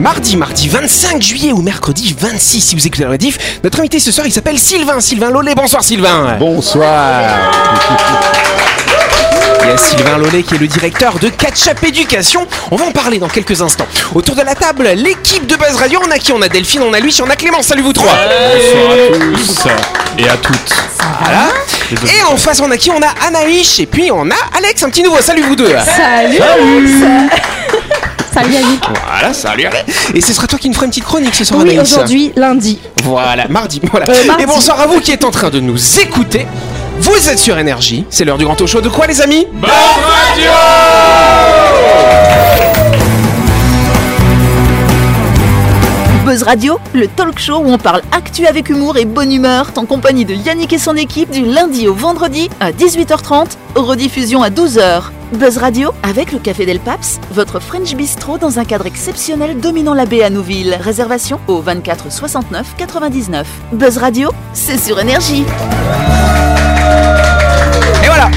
Mardi, mardi 25 juillet ou mercredi 26 si vous écoutez la rediff. Notre invité ce soir il s'appelle Sylvain, Sylvain Lollet. Bonsoir Sylvain. Bonsoir. Il y a Sylvain Lollet qui est le directeur de Catch-Up Éducation. On va en parler dans quelques instants. Autour de la table, l'équipe de Buzz Radio. On a qui On a Delphine, on a Louis, on a Clément. Salut vous trois. Bonsoir à tous et à toutes. Voilà. Et en face, on a qui On a Anaïs et puis on a Alex, un petit nouveau. Salut vous deux. Salut Salut Yannick Voilà, salut. Et ce sera toi qui nous fera une petite chronique ce soir, Oui, aujourd'hui, lundi. Voilà, mardi. Voilà. Euh, mardi. Et bonsoir à vous qui êtes en train de nous écouter. Vous êtes sur Énergie. C'est l'heure du grand talk show. De quoi, les amis? Buzz Radio, le talk show où on parle actu avec humour et bonne humeur, en compagnie de Yannick et son équipe du lundi au vendredi à 18h30, rediffusion à 12h. Buzz Radio avec le Café Del Paps, votre French Bistro dans un cadre exceptionnel dominant la baie à Nouville. Réservation au 24 69 99. Buzz Radio, c'est sur énergie. Et voilà.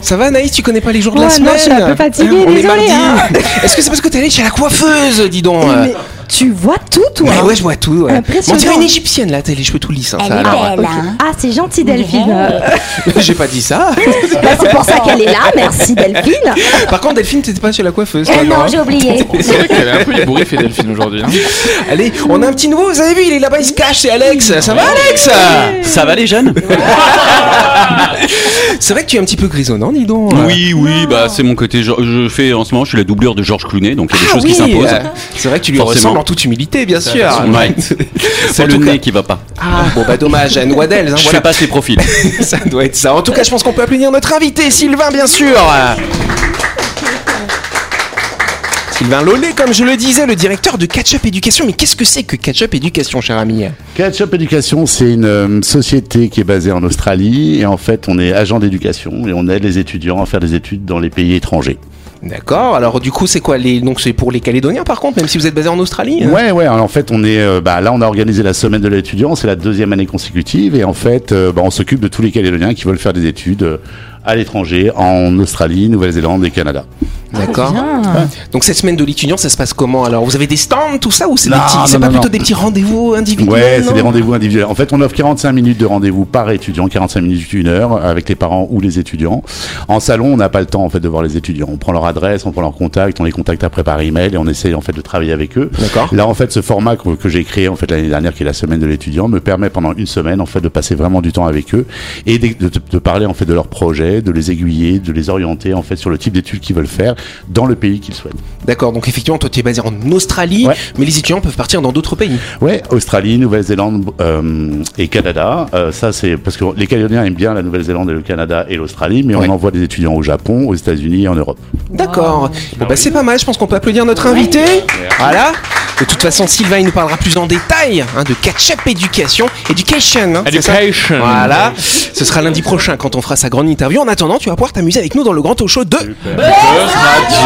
Ça va Anaïs, tu connais pas les jours de la Ouais, semaine non, je suis un peu fatiguée, On est désolée, mardi. hein. Est-ce que c'est parce que t'es allé chez la coiffeuse, dis donc euh mais tu vois tout, toi Ouais, ouais, je vois tout. Ouais. Impressionnant. On dirait une égyptienne là, t'as les cheveux tout lisses. hein, Elle ça, est alors. belle, Ok. hein Ah, c'est gentil, Delphine. J'ai pas dit ça. bah, c'est pour ça qu'elle est là. Merci, Delphine. Par contre, Delphine, t'étais pas chez la coiffeuse. toi, Euh, non, Non, hein j'ai oublié. C'est vrai qu'elle est un peu ébouriffée Delphine aujourd'hui. hein. Allez, on a un petit nouveau, vous avez vu, il est là-bas, il se cache, c'est Alex. Ça va, Alex? Ça va les jeunes? C'est vrai que tu es un petit peu grisonnant, dis donc. Oui, oui, bah c'est mon côté. Je, je fais en ce moment, je suis la doublure de Georges Clooney, donc il y a des Ah choses oui, qui s'imposent. euh, C'est vrai que tu lui Forcément. ressembles en toute humilité, bien sûr. C'est le nez qui va pas. Ah, bon bah dommage, Anne Waddell, hein, Je voilà. fais pas les profils. ça doit être ça. En tout cas, je pense qu'on peut applaudir notre invité, Sylvain, bien sûr. Sylvain Lollet, comme je le disais, le directeur de Catch-Up Éducation. Mais qu'est-ce que c'est que Catch-Up Éducation, cher ami? Catch-Up Education, c'est une euh, société qui est basée en Australie et en fait, on est agent d'éducation et on aide les étudiants à faire des études dans les pays étrangers. D'accord. Alors du coup, c'est quoi les Donc c'est pour les Calédoniens, par contre, même si vous êtes basé en Australie. hein? Ouais, ouais. alors, en fait, on est, euh, bah, là, on a organisé la semaine de l'étudiant. C'est la deuxième année consécutive et en fait, euh, bah, on s'occupe de tous les Calédoniens qui veulent faire des études euh, à l'étranger, en Australie, Nouvelle-Zélande et Canada. D'accord. Donc cette semaine de l'étudiant, ça se passe comment Alors? Vous avez des stands, tout ça, ou c'est des Non, petits C'est non, pas non, plutôt des petits rendez-vous individuels Ouais, c'est des rendez-vous individuels. En fait, on offre 45 minutes de rendez-vous par étudiant, 45 minutes, une heure, avec les parents ou les étudiants. En salon, on n'a pas le temps en fait de voir les étudiants. On prend leur adresse, on prend leur contact, on les contacte après par email et on essaye en fait de travailler avec eux. D'accord. Là, en fait, ce format que, que j'ai créé en fait l'année dernière, qui est la semaine de l'étudiant, me permet pendant une semaine en fait de passer vraiment du temps avec eux et de, de- de parler en fait de leurs projets, de les aiguiller, de les orienter en fait sur le type d'études qu'ils veulent faire dans le pays qu'ils souhaitent. D'accord. Donc effectivement, toi tu es basé en Australie, Ouais. mais les étudiants peuvent partir dans d'autres pays. Ouais, Australie, Nouvelle-Zélande euh, et Canada. Euh, ça, c'est parce que les Canadiens aiment bien la Nouvelle-Zélande et le Canada et l'Australie, mais Ouais. on envoie des étudiants au Japon, aux États-Unis et en Europe. D'accord. Bon bah c'est pas mal. Je pense qu'on peut applaudir notre invité. Voilà. De toute façon, Sylvain il nous parlera plus en détail hein, de Catch-Up Éducation, Education. hein, Education. Voilà. Ce sera lundi prochain quand on fera sa grande interview. En attendant, tu vas pouvoir t'amuser avec nous dans le grand talk show de. Buzz Radio.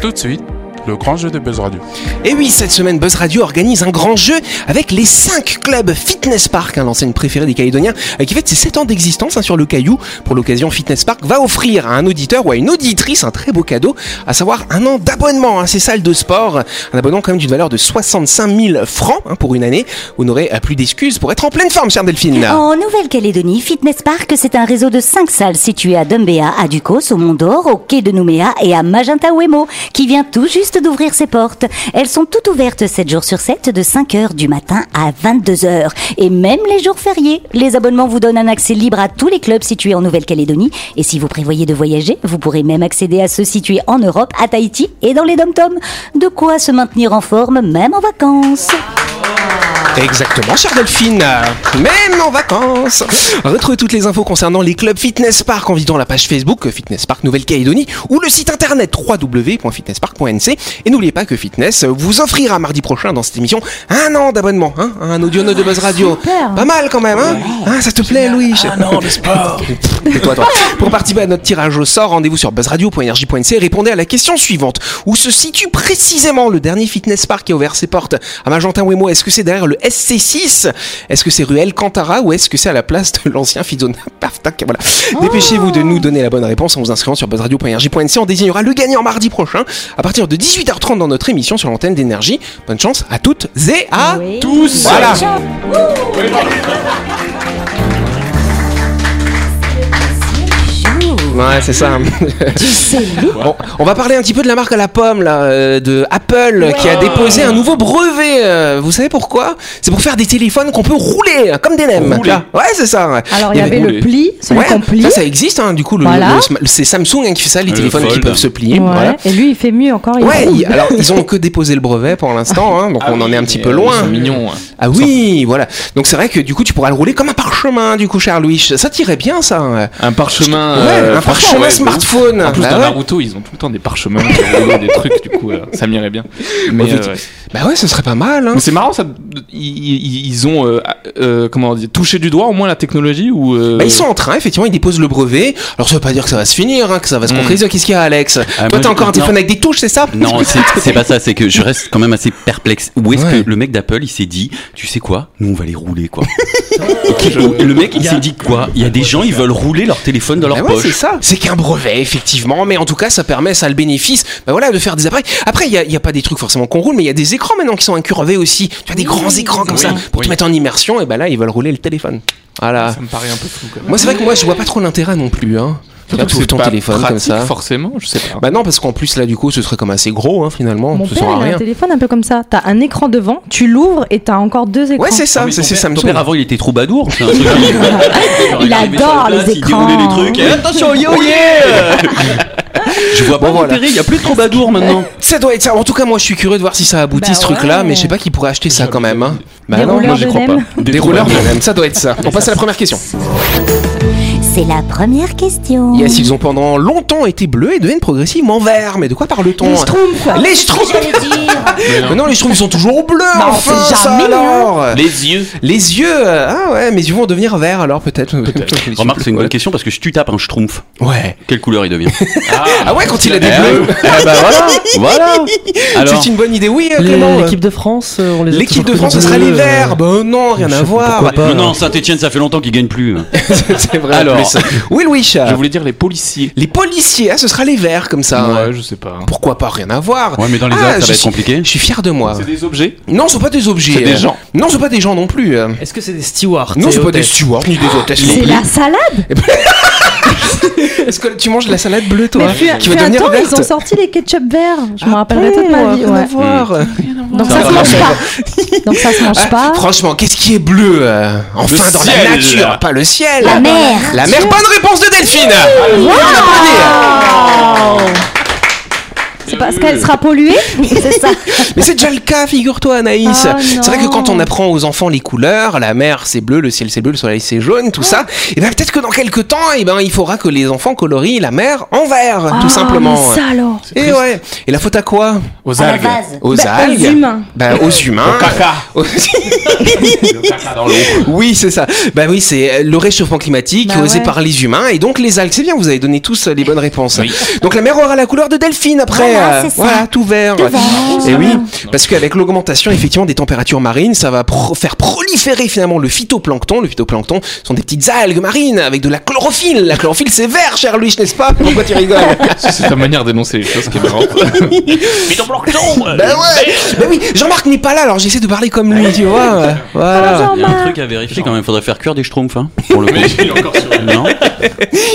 Tout de suite, le grand jeu de Buzz Radio. Et oui, cette semaine, Buzz Radio organise un grand jeu avec les 5 clubs Fitness Park, hein, l'enseigne préférée des Calédoniens, euh, qui fête ses 7 ans d'existence hein, sur le Caillou. Pour l'occasion, Fitness Park va offrir à un auditeur ou à une auditrice un très beau cadeau, à savoir un an d'abonnement à ces salles de sport. Un abonnement quand même d'une valeur de 65 000 francs hein, pour une année. Vous n'aurez euh, plus d'excuses pour être en pleine forme, chère Delphine. En Nouvelle-Calédonie, Fitness Park, c'est un réseau de 5 salles situées à Dumbéa, à Ducos, au Mont d'Or, au quai de Nouméa et à Magenta Wemo, qui vient tout juste d'ouvrir ses portes. Elles sont toutes ouvertes 7 jours sur 7, de 5h du matin à 22h. Et même les jours fériés, les abonnements vous donnent un accès libre à tous les clubs situés en Nouvelle-Calédonie. Et si vous prévoyez de voyager, vous pourrez même accéder à ceux situés en Europe, à Tahiti et dans les dom-toms. De quoi se maintenir en forme, même en vacances. Exactement, chère Delphine. Même en vacances. Retrouvez toutes les infos concernant les clubs Fitness Park en visitant la page Facebook Fitness Park Nouvelle-Calédonie ou le site internet www.fitnesspark.nc. Et n'oubliez pas que Fitness vous offrira mardi prochain dans cette émission un an d'abonnement hein, à un audio de Buzz Radio. Super. Pas mal quand même, hein Ah, Ça te plaît, Louis Ah non, le sport. Tais-toi, toi. Pour participer à notre tirage au sort, rendez-vous sur buzzradio.energie.nc et répondez à la question suivante. Où se situe précisément le dernier Fitness Park qui a ouvert ses portes? À Magentin Wemo Est-ce que c'est derrière le SC6. Est-ce que c'est rue El Cantara ou est-ce que c'est à la place de l'ancien Paf, tac, voilà. Dépêchez-vous de nous donner la bonne réponse en vous inscrivant sur buzzradio.energie.nc. On désignera le gagnant mardi prochain à partir de 18h30 dans notre émission sur l'antenne d'énergie. Bonne chance à toutes et à Oui. tous. Voilà. Ouais, c'est ça. Bon, on va parler un petit peu de la marque à la pomme là, euh, de Apple qui a déposé un nouveau brevet. euh, vous savez pourquoi? C'est pour faire des téléphones qu'on peut rouler comme des nems. Rouler. Là. Ouais, c'est ça. ouais. Alors, il y avait le roulé. pli, celui Ouais, qu'on plie. ça, ça existe. Hein, du coup, le, Voilà. le sma- c'est Samsung hein, qui fait ça, les Le téléphones qui fold. peuvent se plier. Ouais. Voilà. Et lui, il fait mieux encore. il Ouais, roule. il- alors ils ont que déposé le brevet pour l'instant, hein, donc on en est un petit peu loin. C'est mignon. hein. Ah oui, voilà. Donc c'est vrai que du coup tu pourras le rouler comme un parchemin, du coup, cher Louis. Ça tirait bien, ça. Un parchemin. Ouais, euh, un franchement, parchemin ouais, smartphone. En plus, Bah dans ouais. Naruto, ils ont tout le temps des parchemins, des trucs, du coup, euh, ça m'irait bien. Mais, Ouais, euh, ouais. Bah ouais, ce serait pas mal. Hein. Mais c'est marrant, ça. Ils, ont, euh, euh, comment dire, touché du doigt au moins la technologie ou. euh, Bah, ils sont en train, effectivement, ils déposent le brevet. Alors ça veut pas dire que ça va se finir, hein, que ça va se Mm. concrétiser. Qu'est-ce qu'il y a, Alex Toi, moi, t'as encore un téléphone non. avec des touches, c'est ça? Non, c'est c'est pas ça, c'est que je reste quand même assez perplexe. Où est-ce Ouais. que le mec d'Apple, il s'est dit, tu sais quoi, nous on va les rouler quoi. Et le mec, il s'est dit quoi? Il y a des gens, ils veulent rouler leur téléphone dans leur Bah ouais, c'est poche. ça. C'est qu'un brevet, effectivement, mais en tout cas, ça permet, ça a le bénéfice, bah voilà, de faire des appareils. Après, il y a, pas des trucs forcément qu'on roule, mais il y a des écrans maintenant qui sont incurvés aussi. Tu as des grands écrans comme oui, ça pour te mettre en immersion, et bah là, ils veulent rouler le téléphone. Voilà. Ça me paraît un peu quand même. Moi, c'est vrai que moi, je vois pas trop l'intérêt non plus. Hein. Que tu ouvres c'est ton pas téléphone comme ça. Forcément, je sais pas. Bah non, parce qu'en plus, là, du coup, ce serait comme assez gros, hein, finalement. Mon ça père, il a un téléphone un peu comme ça. T'as un écran devant, tu l'ouvres et t'as encore deux écrans. Ouais, c'est ça, Ah, c'est Samsung. Ton père avant, il était troubadour. c'est un truc- Il adore les il écrans. des trucs. et attention, yo yeah Je vois pas Bon, voilà. l'intérêt, il y a plus de troubadour maintenant. Ça doit être ça. En tout cas, moi, je suis curieux de voir si ça aboutit Bah ce truc-là, ouais. mais je sais pas qui pourrait acheter ça quand même. Hein. Bah Des non, rouleurs moi, j'y de crois pas. Des rouleurs de même, ça doit être ça. On passe à la première question. C'est la première question. Yes, ils ont pendant longtemps été bleus et deviennent progressivement verts. Mais de quoi parle-t-on Les Schtroumpfs. Les Schtroumpfs Mais non, les Schtroumpfs sont toujours bleus, Bah, on enfin, ça alors Les yeux. Les yeux, euh, ah ouais, mes yeux vont devenir verts alors peut-être. Remarque, c'est une Ouais. bonne question parce que si tu tapes un schtroumpf, Ouais. quelle couleur il devient Ah ouais, quand il a des Eh bleus. Eh bah voilà Voilà Alors, C'est une bonne idée, oui, euh, Les- Clément. L'équipe de France, euh, on les a L'équipe de France, connus sera les verts. euh, Bah non, rien à voir. non, non, Saint-Etienne, ça fait longtemps qu'ils gagnent plus. C'est vrai. Alors. Oui, Louis. Je voulais dire les policiers. Les policiers, ah, ce sera les verts comme ça. Ouais, je sais pas. Pourquoi pas Rien à voir. Ouais, mais dans les Ah, ça va être suis- compliqué. Je suis fier de moi. C'est des objets Non, ce sont pas des objets. C'est des gens. Non, ce sont pas des gens non plus. Est-ce que c'est des stewards Non, et c'est pas des hôtesses stewards ni des hôtesses non C'est la salade. Est-ce que tu manges de la salade bleue, toi Mais Qui va devenir verte ils ont sorti les ketchup verts. Je me Ah rappellerai toute ma vie. ouais. voir. Donc Ça se mange pas. pas. Donc ça se mange Ah, pas. Franchement, qu'est-ce qui est bleu euh, Enfin, Le dans ciel. la nature, pas le ciel. La mer. La mer, bonne réponse de Delphine C'est parce qu'elle sera polluée. C'est ça. Mais c'est déjà le cas, figure-toi, Anaïs. Ah, c'est vrai que quand on apprend aux enfants les couleurs, la mer c'est bleu, le ciel c'est bleu, le soleil c'est jaune, tout ça, et ben peut-être que dans quelques temps, et ben il faudra que les enfants colorient la mer en vert, Ah, tout simplement. mais ça alors. Et ouais. Et la faute à quoi? Aux algues. Aux Bah, aux algues. humains. Bah, aux humains. Caca. Aux- Le caca dans l'eau. oui, c'est ça. Bah oui, c'est le réchauffement climatique Bah causé ouais. par les humains et donc les algues. C'est bien, vous avez donné tous euh, les bonnes réponses. Oui. Donc la mer aura la couleur de Delphine après. Voilà, euh, voilà, tout vert. Tout vert. Et oui, parce qu'avec l'augmentation effectivement des températures marines, ça va pro- faire proliférer finalement le phytoplancton. Le phytoplancton sont des petites algues marines avec de la chlorophylle. La chlorophylle, c'est vert, cher Louis, n'est-ce pas? Pourquoi tu rigoles? C'est ta manière d'énoncer les choses qui est marrante. Bah ouais. Bah oui, Jean-Marc n'est pas là, alors j'essaie de parler comme lui, tu vois. Voilà. Il y a un truc à vérifier quand même, faudrait faire cuire des schtroumpfs, hein, pour le coup. Non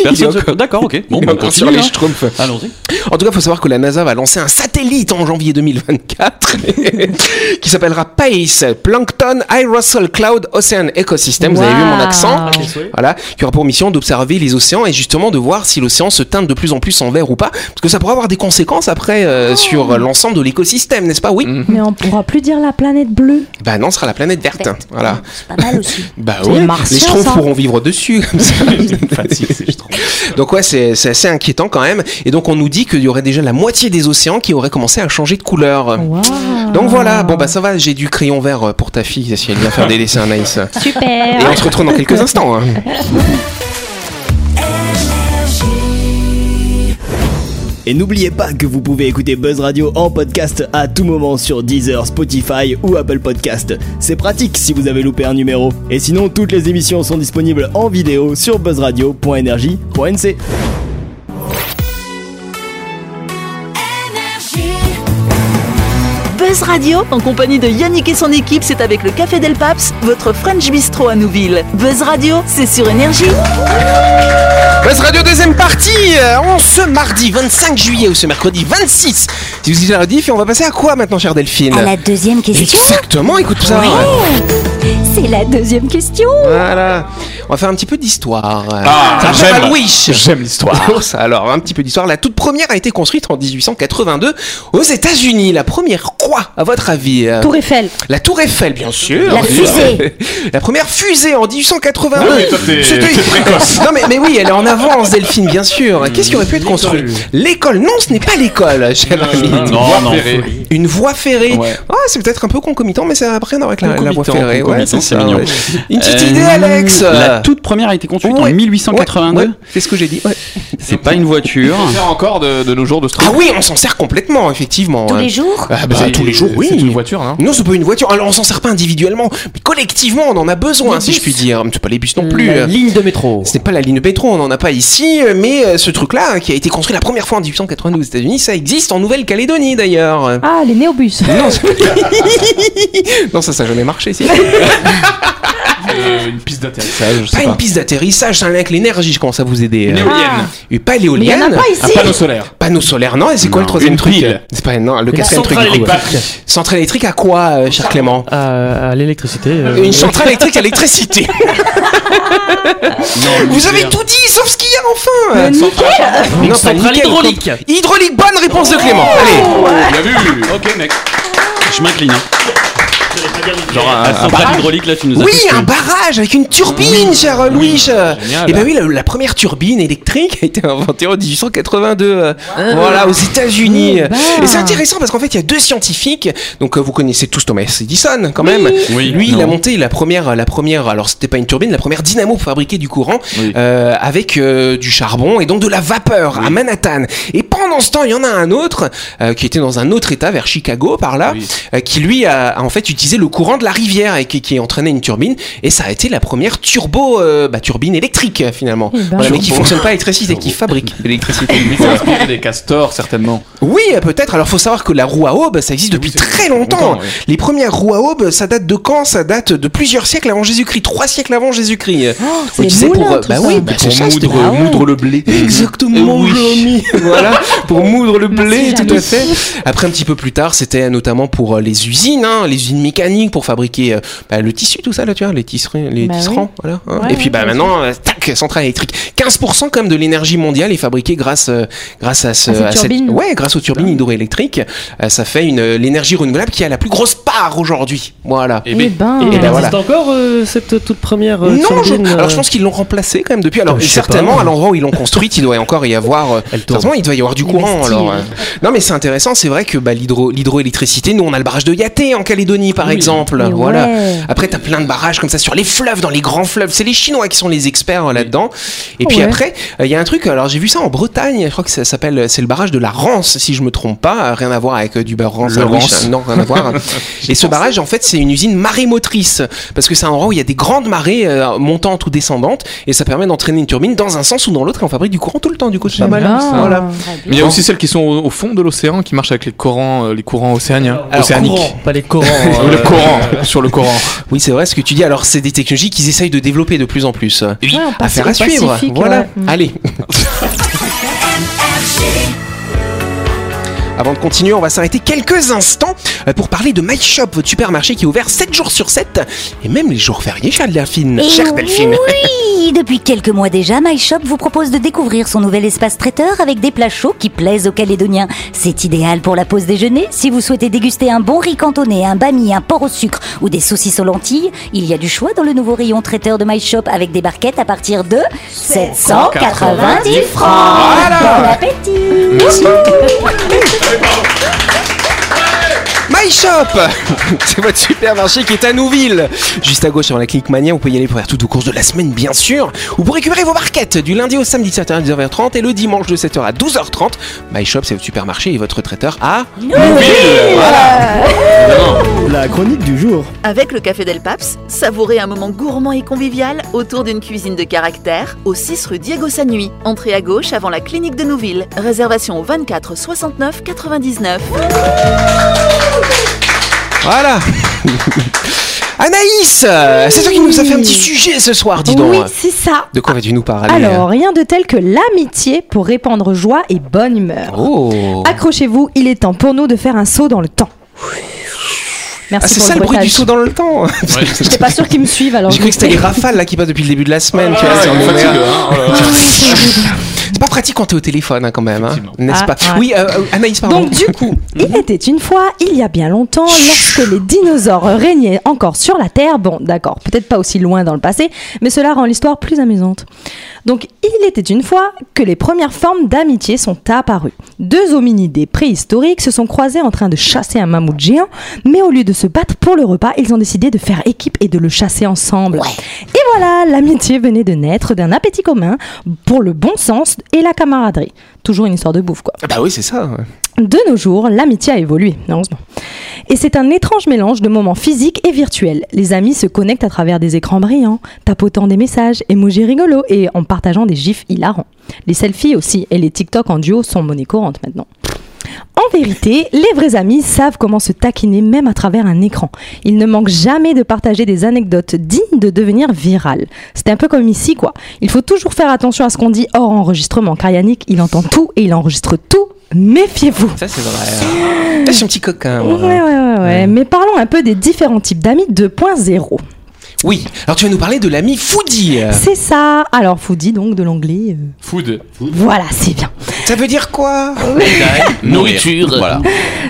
Personne. D'accord, ok. Bon, Il bah, encore continue, sur les hein. schtroumpfs. Allons-y. En tout cas, il faut savoir que la NASA va lancer un satellite en janvier 2024 qui s'appellera PACE, Plankton Aerosol Cloud Ocean Ecosystem. Vous avez vu mon accent Voilà, qui aura pour mission d'observer les océans et justement de voir si l'océan se teinte de plus en plus en vert ou pas, parce que ça pourrait avoir des conséquences après euh, sur euh, l'ensemble de l'écosystème, n'est-ce pas? Oui. Mais on pourra plus dire la planète bleue. Bah non, ce sera la planète verte. Verte. Voilà. C'est pas mal aussi. Bah martien, les schtroumpfs pourront vivre dessus comme ça. donc ouais, c'est c'est assez inquiétant quand même. Et donc on nous dit qu'il y aurait déjà la moitié des océans qui auraient commencé à changer de couleur. Wow. Donc voilà, bon bah ça va, j'ai du crayon vert euh, pour ta fille si elle vient faire des dessins Anaïs. Et Super. on se retrouve dans quelques instants. hein. Et n'oubliez pas que vous pouvez écouter Buzz Radio en podcast à tout moment sur Deezer, Spotify ou Apple Podcast. C'est pratique si vous avez loupé un numéro. Et sinon, toutes les émissions sont disponibles en vidéo sur buzzradio.energie.nc. Buzz Radio, en compagnie de Yannick et son équipe, c'est avec le Café Del Paps, votre French Bistro à Nouville. Buzz Radio, c'est sur Énergie. Buzz Radio deuxième partie euh, en ce mardi 25 juillet ou ce mercredi 26 si vous utilisez la rediff et on va passer à quoi maintenant chère Delphine? À la deuxième question. Exactement écoute ça C'est la deuxième question. Voilà on va faire un petit peu d'histoire Ah, j'aime. J'aime l'histoire. Alors, un petit peu d'histoire. La toute première a été construite en 1882 aux États-Unis. La première quoi, à votre avis? Euh, Tour Eiffel. La Tour Eiffel, bien sûr. La fusée. La première fusée en 1882. Ah oui, toi, t'es- précoce. Non, mais, mais oui, elle est en avance, Delphine, bien sûr. Qu'est-ce qui aurait pu être construit? L'école. Non, ce n'est pas l'école, cher ami. Non, non. Une voie ferrée. Ouais. Ah, c'est peut-être un peu concomitant, mais ça n'a rien à voir avec la, la voie ferrée. Ouais, c'est c'est ça, mignon. ouais. Une petite Euh, idée, Alex La toute première a été construite en Ouais. 1882. Ouais, ouais, c'est ce que j'ai dit. C'est pas une voiture. On sert encore de, de nos jours de ce truc. Ah oui, on s'en sert complètement, effectivement. Tous les jours Ah, bah, Bah, tous les jours, oui. C'est une voiture, non Non, c'est pas une voiture. Alors, on s'en sert pas individuellement, mais collectivement, on en a besoin, si je puis dire. C'est pas les bus non plus. La euh. ligne de métro. Ce n'est pas la ligne de métro, on n'en a pas ici, euh, mais euh, ce truc-là, qui a été construit la première fois en 1892 aux États-Unis, ça existe en Nouvelle-Calédonie d'ailleurs. Ah, les néobus. Non, ça, ça n'a jamais marché. C'est Euh, Une piste d'atterrissage, je sais pas pas. une piste d'atterrissage, c'est un lien avec l'énergie, je commence à vous aider. Une euh. éolienne. Et pas Mais il y en l'éolienne. a pas Un ici. panneau solaire. Panneau solaire, non, et c'est quoi le Non, troisième une truc pile. C'est pas non, le quatrième truc. centrale du coup. électrique. Centrale électrique à quoi, euh, cher Clément À, à l'électricité. euh, Une centrale électrique à l'électricité. Vous avez tout dit, sauf ce qu'il y a enfin. Une Non, pas centrale nickel. hydraulique. Hydraulique, bonne réponse de Clément. Allez. Bien vu Ok, mec. Je m'incline. hein. Genre un, un barrage. hydraulique, là, tu nous as Oui, un barrage avec une turbine, cher Louis. génial. Et ben oui, la, la première turbine électrique a été inventée en 1882. euh, Voilà, aux États-Unis. Eh ben. Et c'est intéressant parce qu'en fait, il y a deux scientifiques. Donc, euh, vous connaissez tous Thomas Edison, quand même. Oui. Lui, il a monté la première, la première. Alors, c'était pas une turbine, la première dynamo pour fabriquer du courant Oui. euh, avec euh, du charbon et donc de la vapeur à Manhattan. Et pendant ce temps, il y en a un autre euh, qui était dans un autre état, vers Chicago, par là, qui lui a, a en fait utilisé le courant de la rivière et qui, qui entraînait une turbine. Et ça a été la première turbo, euh, bah, turbine électrique finalement. Eh ben. Voilà, mais qui fonctionne pas à l'électricité, qui fabrique l'électricité. C'est des castors, certainement. Oui, euh, peut-être. Alors, faut savoir que la roue à aube, ça existe depuis Oui, c'est très depuis longtemps. longtemps, oui. Les premières roues à aube, ça date de quand? Ça date de plusieurs siècles avant Jésus-Christ, trois siècles avant Jésus-Christ. c'est tu sais, pour, bah ça. oui, bah, c'est Pour ça, moudre, Ah ouais. moudre le blé. Exactement, Oui. Jérémy. voilà, pour moudre le blé, Merci, tout à fait. Après, un petit peu plus tard, c'était notamment pour euh, les usines, hein, les usines mécaniques pour fabriquer euh, bah, le tissu, tout ça, là, tu vois, les tisserands, les Bah tisserands, voilà. hein. Ouais, Et puis, bah, maintenant, euh, tac, centrale électrique. 15% quand même de l'énergie mondiale est fabriquée grâce, euh, grâce à, ce, À cette à cette- ouais, grâce aux turbines hydroélectriques. Euh, ça fait une l'énergie renouvelable qui a la plus grosse part aujourd'hui. Voilà. Et Eh ben, ben. Et Et elle ben existe voilà. encore euh, cette toute première euh, non, je- turbine, alors je pense qu'ils l'ont remplacé quand même depuis. Alors Euh, certainement pas. à l'endroit où ils l'ont construite, il doit encore y avoir. certainement, il doit y avoir du Mais courant. Alors, non, mais c'est intéressant. C'est vrai que bah, l'hydro- l'hydroélectricité, nous on a le barrage de Yaté en Calédonie par exemple. Mais Voilà. ouais. Après, t'as plein de barrages comme ça sur les fleuves, dans les grands fleuves. C'est les Chinois qui sont les experts euh, là-dedans. Et puis Ouais. après, il y a un truc. Alors j'ai vu ça en Bretagne. Je crois que ça s'appelle. C'est le barrage de la Rance, si je me trompe pas. Euh, Rien à voir avec euh, du beurre Rance. Le. Rance. Non, rien à voir. Et ce barrage, en fait, c'est une usine marémotrice parce que c'est un endroit où il y a des grandes marées euh, montantes ou descendantes et ça permet d'entraîner une turbine dans un sens ou dans l'autre et on fabrique du courant tout le temps. Du coup, c'est pas mal. Voilà. Mais il y a aussi celles qui sont au, au fond de l'océan qui marchent avec les courants, euh, les courants océaniens, Alors, océaniques. Courant, pas les courants. Euh, euh, le courant, sur le courant. Oui, c'est vrai ce que tu dis. Alors, c'est des technologies qu'ils essayent de développer de plus en plus. Ouais, en Affaire à suivre. Voilà. ouais. Mm. Allez. Avant de continuer, on va s'arrêter quelques instants pour parler de My Shop, votre supermarché qui est ouvert 7 jours sur 7 et même les jours fériés, chère Delphine. Et Chère Delphine. oui, depuis quelques mois déjà, My Shop vous propose de découvrir son nouvel espace traiteur avec des plats chauds qui plaisent aux Calédoniens. C'est idéal pour la pause déjeuner. Si vous souhaitez déguster un bon riz cantonné, un bami, un porc au sucre ou des saucisses aux lentilles, il y a du choix dans le nouveau rayon traiteur de My Shop avec des barquettes à partir de 790 francs. Bon appétit Merci. My Shop C'est votre supermarché qui est à Nouville. Juste à gauche avant la clinique Mania, vous pouvez y aller pour faire toutes vos courses de la semaine, bien sûr. Ou pour récupérer vos barquettes du lundi au samedi de 7h à 10h30 et le dimanche de 7h à 12h30. My Shop, c'est votre supermarché et votre traiteur à La chronique du jour. Avec le Café Del Paps, savourez un moment gourmand et convivial autour d'une cuisine de caractère au 6 rue Diego Sanui. Entrée à gauche avant la clinique de Nouville. Réservation au 24 69 99. Voilà Anaïs C'est toi qui nous as fait un petit sujet ce soir, dis donc Oui, c'est ça. De quoi vas-tu nous parler Alors, rien de tel que l'amitié pour répandre joie et bonne humeur. Oh Accrochez-vous, il est temps pour nous de faire un saut dans le temps. Merci Ah, c'est pour ça le bruit du saut dans le temps J'étais pas sûr qu'ils me suivent alors. J'ai cru que c'était les rafales là qui passent depuis le début de la semaine. tu vois, c'est pas pratique quand t'es au téléphone hein, quand même, hein, n'est-ce Ah, pas ouais. Oui, euh, euh, Anaïs, pardon. Donc du coup, il était une fois, il y a bien longtemps, lorsque les dinosaures régnaient encore sur la Terre. Bon, d'accord, peut-être pas aussi loin dans le passé, mais cela rend l'histoire plus amusante. Donc, il était une fois que les premières formes d'amitié sont apparues. Deux hominidés préhistoriques se sont croisés en train de chasser un mammouth géant, mais au lieu de se battre pour le repas, ils ont décidé de faire équipe et de le chasser ensemble. Et voilà, l'amitié venait de naître d'un appétit commun pour le bon sens et la camaraderie. Toujours une histoire de bouffe, quoi. Ah Bah oui, c'est ça. ouais. De nos jours, l'amitié a évolué, heureusement. Et c'est un étrange mélange de moments physiques et virtuels. Les amis se connectent à travers des écrans brillants, tapotant des messages, emojis rigolos et en partageant des gifs hilarants. Les selfies aussi et les TikTok en duo sont monnaie courante maintenant. En vérité, les vrais amis savent comment se taquiner même à travers un écran. Ils ne manquent jamais de partager des anecdotes dignes de devenir virales. C'est un peu comme ici, quoi. Il faut toujours faire attention à ce qu'on dit hors enregistrement, car Yannick, il entend tout et il enregistre tout. Méfiez-vous. Ça, c'est vrai. Je suis un petit coquin. moi. Ouais, ouais, ouais, ouais. Mais parlons un peu des différents types d'amis 2.0. Oui, alors tu vas nous parler de l'ami Foodie. C'est ça. Alors, Foodie, donc, de l'anglais. euh, Food. Voilà, c'est bien. Ça veut dire quoi Nourriture. Voilà.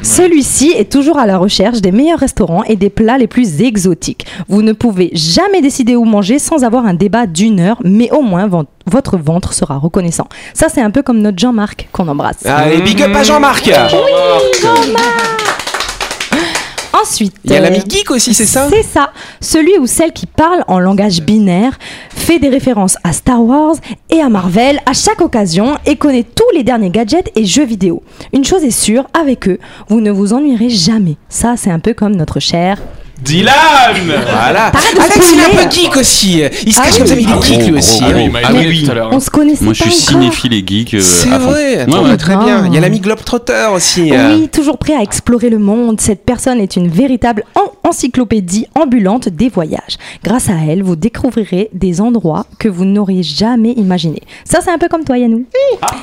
Celui-ci est toujours à la recherche des meilleurs restaurants et des plats les plus exotiques. Vous ne pouvez jamais décider où manger sans avoir un débat d'une heure, mais au moins vo- votre ventre sera reconnaissant. Ça, c'est un peu comme notre Jean-Marc qu'on embrasse. Allez, big up à Jean-Marc Ensuite, Il y a euh, l'ami geek aussi, c'est ça? C'est ça. Celui ou celle qui parle en langage binaire, fait des références à Star Wars et à Marvel à chaque occasion et connaît tous les derniers gadgets et jeux vidéo. Une chose est sûre, avec eux, vous ne vous ennuierez jamais. Ça, c'est un peu comme notre cher. Dylan Voilà. Alex, il est un peu geek aussi. Il se Ah cache comme ça, mais il est geek lui aussi. hein. Ah oui, à l'heure. On se connaissait Moi, je pas suis cinéphile et geek. euh, C'est vrai, très bien. Il y a l'ami Globetrotter aussi. euh. Oui, toujours prêt à explorer le monde, cette personne est une véritable en- encyclopédie ambulante des voyages. Grâce à elle, vous découvrirez des endroits que vous n'auriez jamais imaginés. Ça, c'est un peu comme toi, Yannou.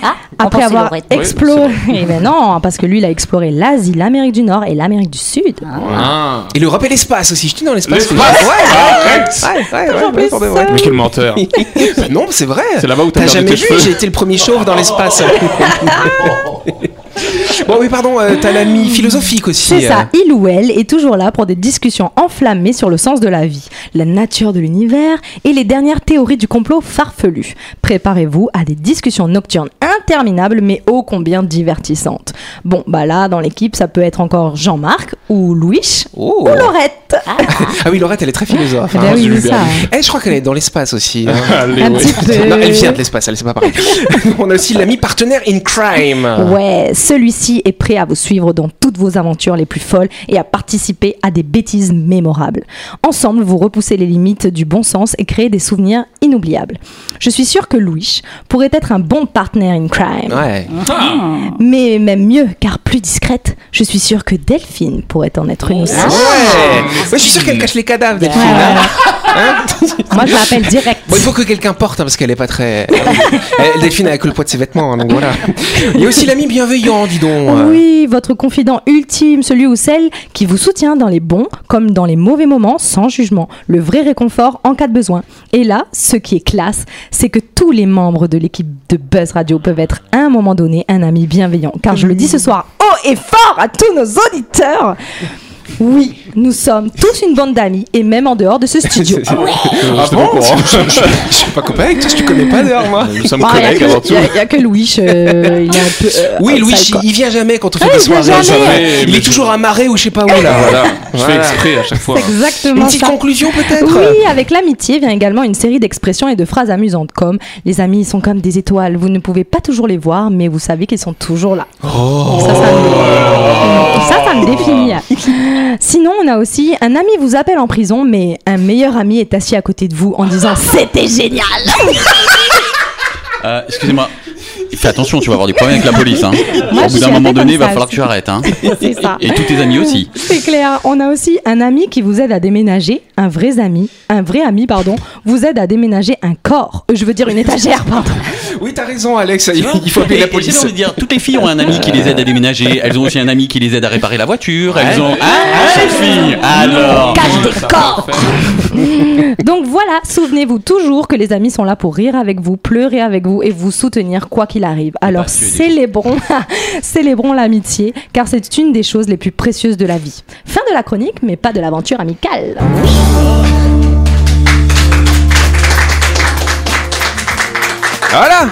Ah, Après avoir exploré... Eh ben non, parce que lui, il a exploré l'Asie, l'Amérique du Nord et l'Amérique du Sud. Ah. Et l'Europe et l'espace aussi. Je suis dans l'espace. L'espace Ouais, ouais, ouais, ouais. Mais quel menteur Bah non, c'est vrai. C'est là-bas où t'as jamais vu. J'ai été le premier chauve dans l'espace. bon, oui, pardon. euh, T'as l'ami philosophique aussi. C'est ça, euh. il ou elle est toujours là pour des discussions enflammées sur le sens de la vie, la nature de l'univers et les dernières théories du complot farfelues. Préparez-vous à des discussions nocturnes interminables mais ô combien divertissantes. Bon, bah là, dans l'équipe, ça peut être encore Jean-Marc ou Louis Oh. ou Laurette. Ah oui, Laurette, elle est très philosophe. Eh hein. ben oui, c'est vu ça. Elle, je crois qu'elle est dans l'espace aussi. hein. Allez, Un ouais. petit peu. Non, elle vient de l'espace, elle c'est pas pareil. On a aussi l'ami partenaire in crime. Ouais, celui-ci est prêt à vous suivre dans toutes vos aventures les plus folles et à participer à des bêtises mémorables. Ensemble, vous repoussez les limites du bon sens et créez des souvenirs inoubliables. Je suis sûre que Louis pourrait être un bon partner in crime. Ouais. Mais même mieux, car plus discrète, je suis sûre que Delphine pourrait en être une aussi. Ouais. Ouais, je suis sûr qu'elle cache les cadavres, Delphine. hein. Hein Moi, je l'appelle direct. Bon, il faut que quelqu'un porte hein, parce qu'elle est pas très. Elle- Delphine a que le poids de ses vêtements, hein, donc voilà. Il y a aussi l'ami bienveillant, Oui, votre confident ultime, celui ou celle qui vous soutient dans les bons comme dans les mauvais moments sans jugement. Le vrai réconfort en cas de besoin. Et là, ce qui est classe, c'est que tous les membres de l'équipe de Buzz Radio peuvent être à un moment donné un ami bienveillant. Car je le dis ce soir haut et fort à tous nos auditeurs. Oui, nous sommes tous une bande d'amis et même en dehors de ce studio. Ah bon Je je suis pas copain avec toi, je te connais pas d'ailleurs moi. Nous sommes Bah, Il collègues n'y avant a, tout. y a- y a que Louis, euh, il est un peu. euh, Oui, Louis, quoi. il vient jamais quand on fait Ah, des il vient soirées. jamais. Il est toujours amarré ou je sais pas où là. Voilà, je fais Voilà. exprès à chaque fois. C'est exactement Une petite ça. conclusion peut-être Oui, avec l'amitié vient également une série d'expressions et de phrases amusantes comme les amis sont comme des étoiles, vous ne pouvez pas toujours les voir, mais vous savez qu'ils sont toujours là. Oh. Ça, ça me, ça, ça me définit. Sinon, on a aussi un ami vous appelle en prison, mais un meilleur ami est assis à côté de vous en disant c'était génial. Euh, Excusez-moi. Fais attention, tu vas avoir des problèmes avec la police. Hein. Moi, Au bout d'un moment donné, il va falloir que tu arrêtes. Hein. Ça. Et tous tes amis aussi. C'est clair. On a aussi un ami qui vous aide à déménager, un vrai ami, un vrai ami, pardon, vous aide à déménager un corps. Euh, Je veux dire une étagère, pardon. Oui, t'as raison, Alex. Il il faut appeler la police. j'ai envie de dire, toutes les filles ont un ami qui les aide à déménager. Elles ont aussi un ami qui les aide à réparer la voiture. Elles ont. Ah, Sophie Alors Cache des corps. Donc voilà, souvenez-vous toujours que les amis sont là pour rire avec vous, pleurer avec vous et vous soutenir quoi qu'il arrive. Alors célébrons, célébrons l'amitié, car c'est une des choses les plus précieuses de la vie. Fin de la chronique, mais pas de l'aventure amicale. Voilà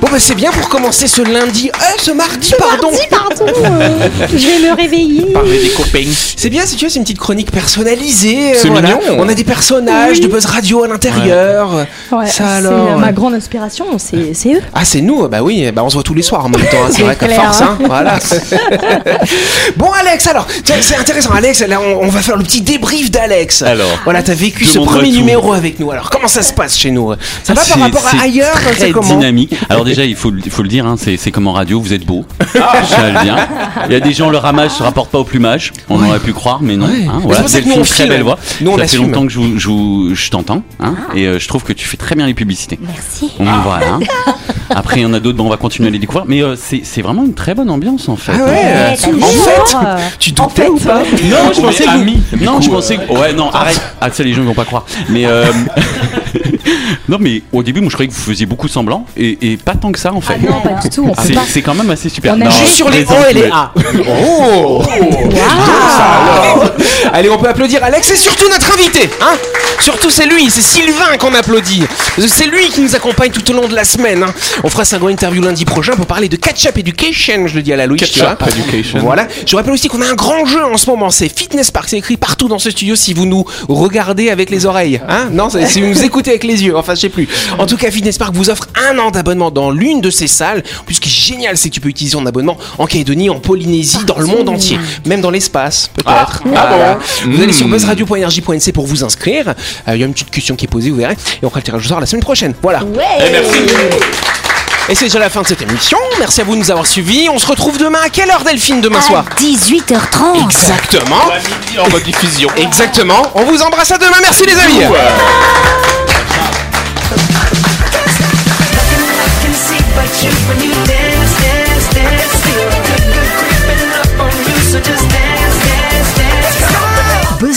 Bon bah c'est bien pour commencer ce lundi, euh, ce mardi pardon. Mardi, pardon. euh, je vais me réveiller. Parler des copains. C'est bien si tu veux, c'est une petite chronique personnalisée. euh, C'est voilà. mignon. On a des personnages Oui. de Buzz Radio à l'intérieur. Ouais, Ça c'est alors. euh, ma grande inspiration, c'est c'est eux. Ah c'est nous, bah oui, bah on se voit tous les soirs en même temps, hein, c'est C'est vrai qu'à clair, force, hein, hein. voilà. bon Alex, alors, tiens, c'est intéressant, Alex, là on, on va faire le petit débrief d'Alex. Alors. Voilà, t'as vécu ce Demande-moi premier tout. numéro avec nous, alors comment ça se passe chez nous? Ça va C'est- par rapport c'est à ailleurs très C'est comment dynamique. Alors déjà, il faut, le- il faut le dire, hein, c'est comme en radio, vous êtes beau. Ah. Ça le bien. Il y a des gens, le ramage se rapporte pas au plumage. On aurait pu croire, mais non. Ouais. hein, voilà, c'est on très belle voix. Nous, on ça fait assume. longtemps que je, je, t'entends. hein, et euh, je trouve que tu fais très bien les publicités. Merci. Donc, Voilà. hein. Après, il y en a d'autres, bon, on va continuer à les découvrir. Mais euh, c'est vraiment une très bonne ambiance en fait. Ah ouais, euh, en fait, Euh, tu doutais ou pas Non, je pensais que amis, Non, coup, je euh, pensais que... Ouais, non, arrête. Ah, ça, les gens ne vont pas croire. Mais... euh, non, mais au début, moi, je croyais que vous faisiez beaucoup semblant. Et, et pas tant que ça, en fait. Ah non, pas du tout, C'est quand même assez super. On a Non, Juste sur les O et les A. Oh Allez, on peut applaudir Alex et surtout notre invité. Hein surtout c'est lui, c'est Sylvain qu'on applaudit. C'est lui qui nous accompagne tout au long de la semaine. hein. On fera sa grande interview lundi prochain pour parler de Ketchup Education, je le dis à la Louis. Ketchup. Education. Voilà. Je vous rappelle aussi qu'on a un grand jeu en ce moment, c'est Fitness Park. C'est écrit partout dans ce studio si vous nous regardez avec les oreilles. Hein non, si vous nous écoutez avec les yeux. Enfin, je sais plus. En tout cas, Fitness Park vous offre un an d'abonnement dans l'une de ces salles. Puis ce qui est génial, c'est que tu peux utiliser ton abonnement en Calédonie, en Polynésie, dans le monde entier. Même dans l'espace, peut-être. Voilà. Vous allez sur Mm. buzzradio.energie.nc pour vous inscrire. Euh, Il y a une petite question qui est posée, vous verrez. Et on fera le tirage au sort la semaine prochaine. Voilà. Et c'est déjà la fin de cette émission. Merci à vous de nous avoir suivis. On se retrouve demain. À quelle heure, Delphine, demain soir À 18h30. Exactement. En rediffusion. Exactement. On vous embrasse à demain. Merci les amis.